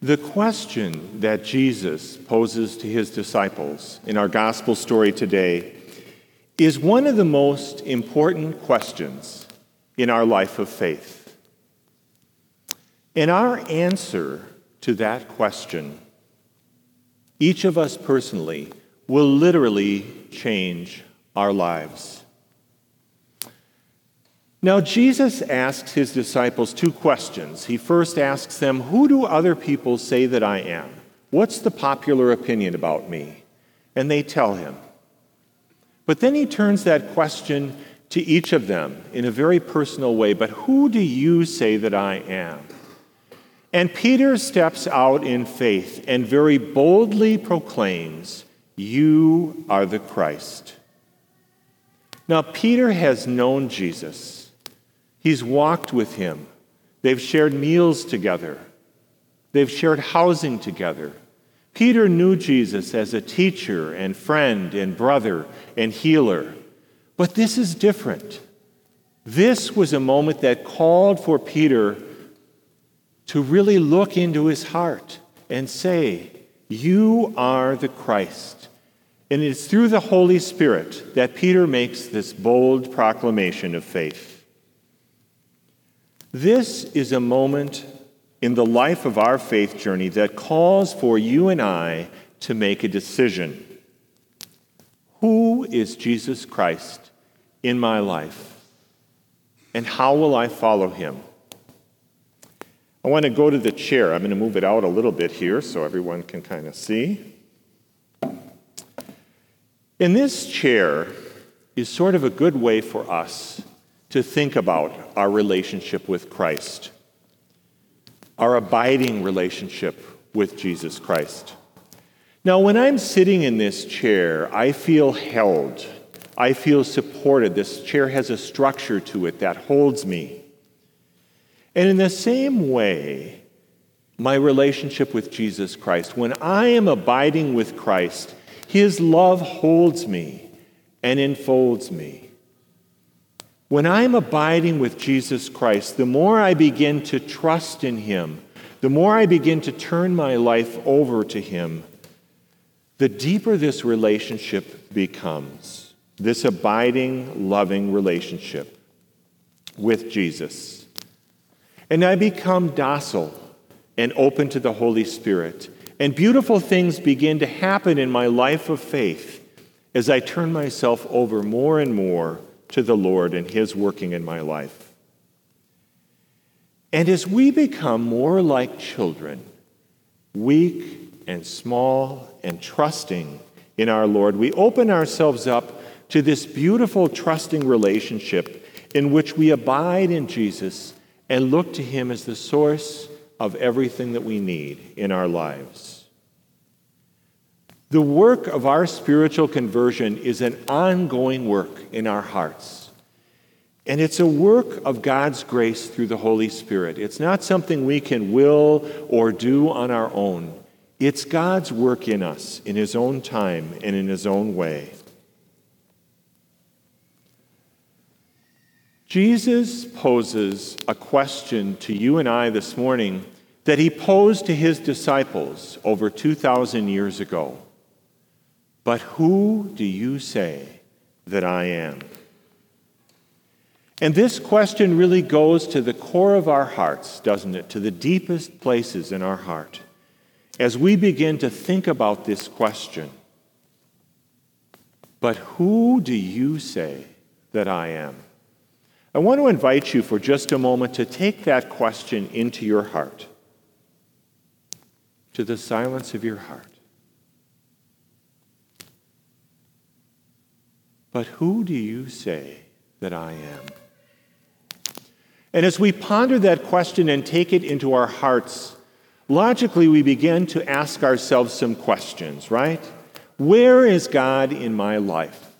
The question that Jesus poses to his disciples in our gospel story today is one of the most important questions in our life of faith. And our answer to that question, each of us personally, will literally change our lives. Now, Jesus asks his disciples two questions. He first asks them, Who do other people say that I am? What's the popular opinion about me? And they tell him. But then he turns that question to each of them in a very personal way. But who do you say that I am? And Peter steps out in faith and very boldly proclaims, You are the Christ. Now, Peter has known Jesus. He's walked with him. They've shared meals together. They've shared housing together. Peter knew Jesus as a teacher and friend and brother and healer. But this is different. This was a moment that called for Peter to really look into his heart and say, You are the Christ. And it's through the Holy Spirit that Peter makes this bold proclamation of faith. This is a moment in the life of our faith journey that calls for you and I to make a decision. Who is Jesus Christ in my life? And how will I follow him? I want to go to the chair. I'm going to move it out a little bit here so everyone can kind of see. In this chair is sort of a good way for us to think about our relationship with Christ, our abiding relationship with Jesus Christ. Now, when I'm sitting in this chair, I feel held. I feel supported. This chair has a structure to it that holds me. And in the same way, my relationship with Jesus Christ, when I am abiding with Christ, His love holds me and enfolds me. When I'm abiding with Jesus Christ, the more I begin to trust in Him, the more I begin to turn my life over to Him, the deeper this relationship becomes this abiding, loving relationship with Jesus. And I become docile and open to the Holy Spirit. And beautiful things begin to happen in my life of faith as I turn myself over more and more to the Lord and His working in my life. And as we become more like children, weak and small and trusting in our Lord, we open ourselves up to this beautiful, trusting relationship in which we abide in Jesus and look to Him as the source of everything that we need in our lives. The work of our spiritual conversion is an ongoing work in our hearts. And it's a work of God's grace through the Holy Spirit. It's not something we can will or do on our own. It's God's work in us, in His own time and in His own way. Jesus poses a question to you and I this morning that he posed to his disciples over 2,000 years ago. But who do you say that I am? And this question really goes to the core of our hearts, doesn't it? To the deepest places in our heart. As we begin to think about this question, but who do you say that I am? I want to invite you for just a moment to take that question into your heart, to the silence of your heart. But who do you say that I am? And as we ponder that question and take it into our hearts, logically we begin to ask ourselves some questions, right? Where is God in my life?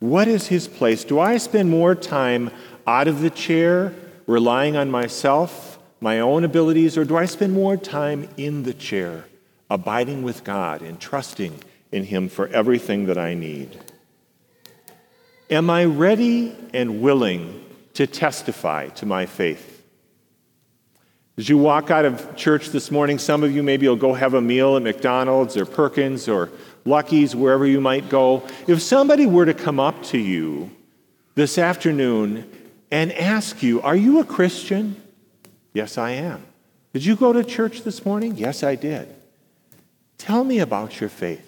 What is his place? Do I spend more time out of the chair, relying on myself, my own abilities, or do I spend more time in the chair, abiding with God and trusting in him for everything that I need? Am I ready and willing to testify to my faith? As you walk out of church this morning, some of you maybe will go have a meal at McDonald's or Perkins or Lucky's, wherever you might go. If somebody were to come up to you this afternoon and ask you, Are you a Christian? Yes, I am. Did you go to church this morning? Yes, I did. Tell me about your faith.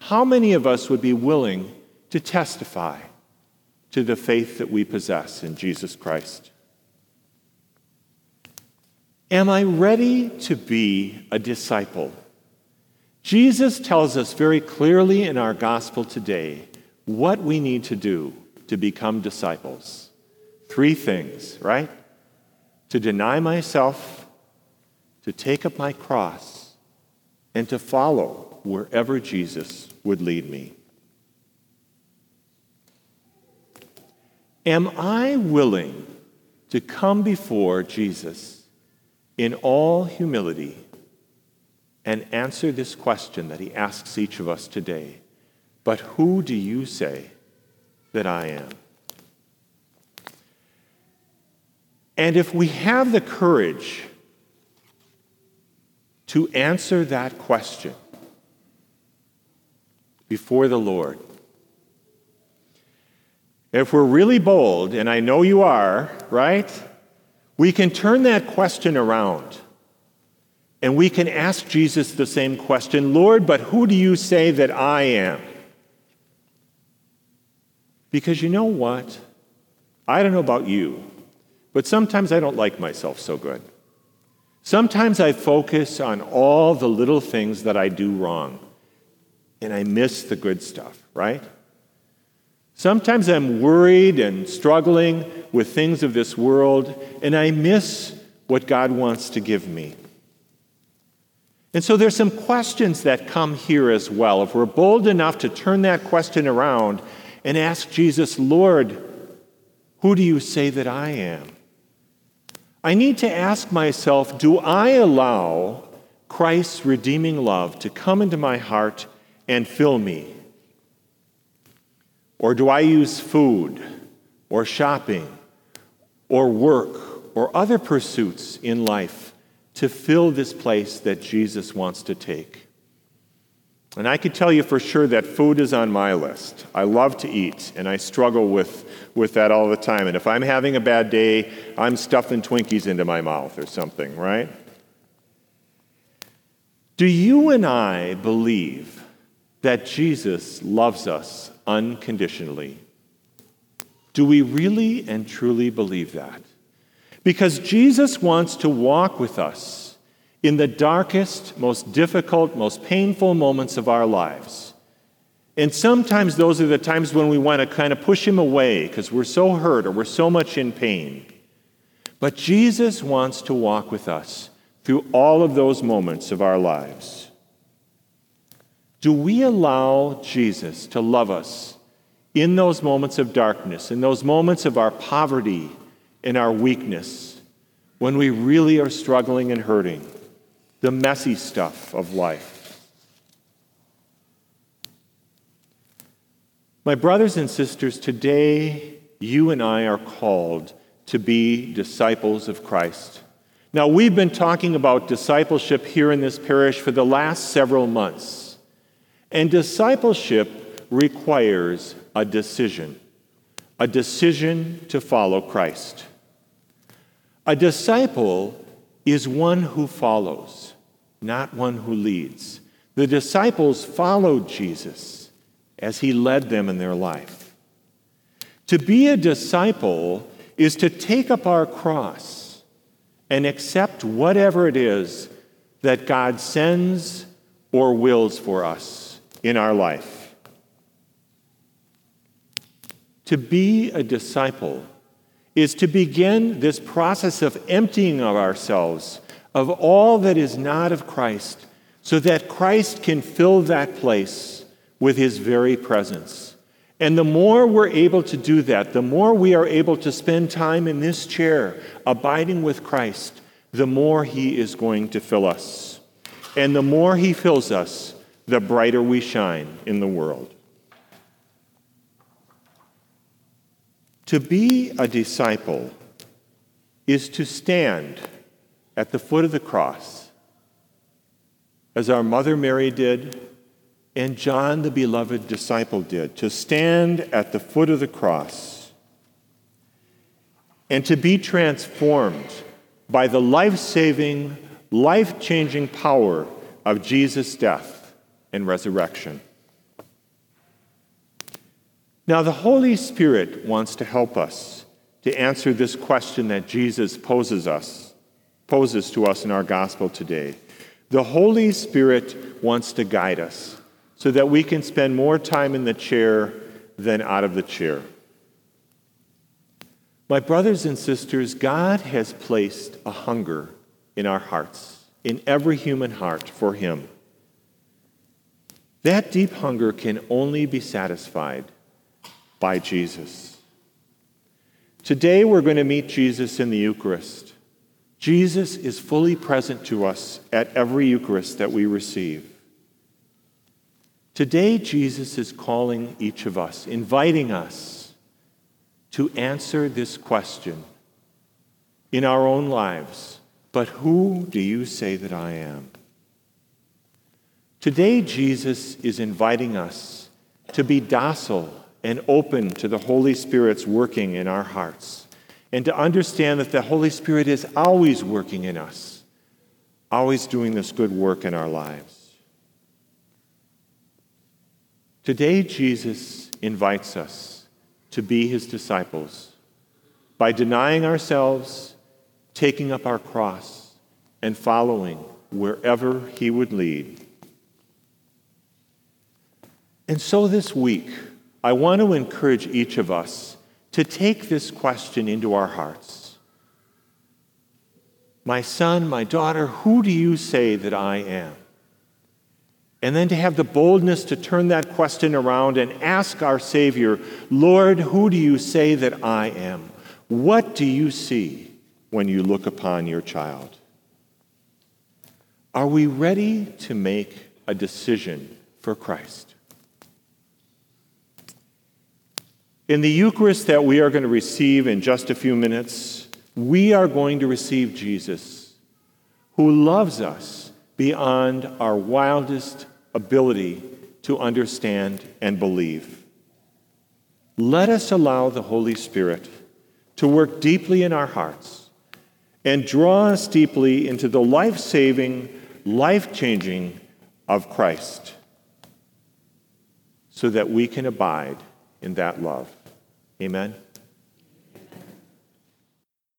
How many of us would be willing to testify to the faith that we possess in Jesus Christ? Am I ready to be a disciple? Jesus tells us very clearly in our gospel today what we need to do to become disciples. Three things, right? To deny myself, to take up my cross, and to follow wherever Jesus would lead me. Am I willing to come before Jesus? in all humility and answer this question that he asks each of us today But who do you say that I am? And if we have the courage to answer that question before the Lord, if we're really bold, and I know you are, right? We can turn that question around and we can ask Jesus the same question Lord, but who do you say that I am? Because you know what? I don't know about you, but sometimes I don't like myself so good. Sometimes I focus on all the little things that I do wrong, and I miss the good stuff, right? Sometimes I'm worried and struggling with things of this world, and I miss what God wants to give me. And so there's some questions that come here as well. If we're bold enough to turn that question around and ask Jesus, Lord, who do you say that I am? I need to ask myself, do I allow Christ's redeeming love to come into my heart and fill me? Or do I use food or shopping or work or other pursuits in life to fill this place that Jesus wants to take? And I can tell you for sure that food is on my list. I love to eat, and I struggle with, with that all the time. And if I'm having a bad day, I'm stuffing Twinkies into my mouth or something, right? Do you and I believe that Jesus loves us unconditionally. Do we really and truly believe that? Because Jesus wants to walk with us in the darkest, most difficult, most painful moments of our lives. And sometimes those are the times when we want to kind of push him away because we're so hurt or we're so much in pain. But Jesus wants to walk with us through all of those moments of our lives. Do we allow Jesus to love us in those moments of darkness, in those moments of our poverty and our weakness, when we really are struggling and hurting, the messy stuff of life? My brothers and sisters, today you and I are called to be disciples of Christ. Now, we've been talking about discipleship here in this parish for the last several months. And discipleship requires a decision a decision to follow Christ. A disciple is one who follows, not one who leads. The disciples followed Jesus as he led them in their life. To be a disciple is to take up our cross and accept whatever it is that God sends or wills for us in our life. To be a disciple is to begin this process of emptying of ourselves of all that is not of Christ so that Christ can fill that place with his very presence. And the more we're able to do that, the more we are able to spend time in this chair abiding with Christ, the more he is going to fill us. And the more he fills us, the brighter we shine in the world. To be a disciple is to stand at the foot of the cross, as our Mother Mary did, and John, the beloved disciple, did, to stand at the foot of the cross and to be transformed by the life saving, life changing power of Jesus' death and resurrection. Now, the Holy Spirit wants to help us to answer this question that Jesus poses us, poses to us in our gospel today. The Holy Spirit wants to guide us so that we can spend more time in the chair than out of the chair. My brothers and sisters, God has placed a hunger in our hearts, in every human heart, for Him. That deep hunger can only be satisfied by Jesus. Today we're going to meet Jesus in the Eucharist. Jesus is fully present to us at every Eucharist that we receive. Today, Jesus is calling each of us, inviting us to answer this question in our own lives. But who do you say that I am? Today, Jesus is inviting us to be docile and open to the Holy Spirit's working in our hearts, and to understand that the Holy Spirit is always working in us, always doing this good work in our lives. Today, Jesus invites us to be his disciples by denying ourselves, taking up our cross, and following wherever he would lead. And so this week, I want to encourage each of us to take this question into our hearts. My son, my daughter, who do you say that I am? And then to have the boldness to turn that question around and ask our Savior, Lord, who do you say that I am? What do you see when you look upon your child? Are we ready to make a decision for Christ? In the Eucharist that we are going to receive in just a few minutes, we are going to receive Jesus, who loves us beyond our wildest ability to understand and believe. Let us allow the Holy Spirit to work deeply in our hearts and draw us deeply into the life saving, life changing of Christ so that we can abide in that love. Amen.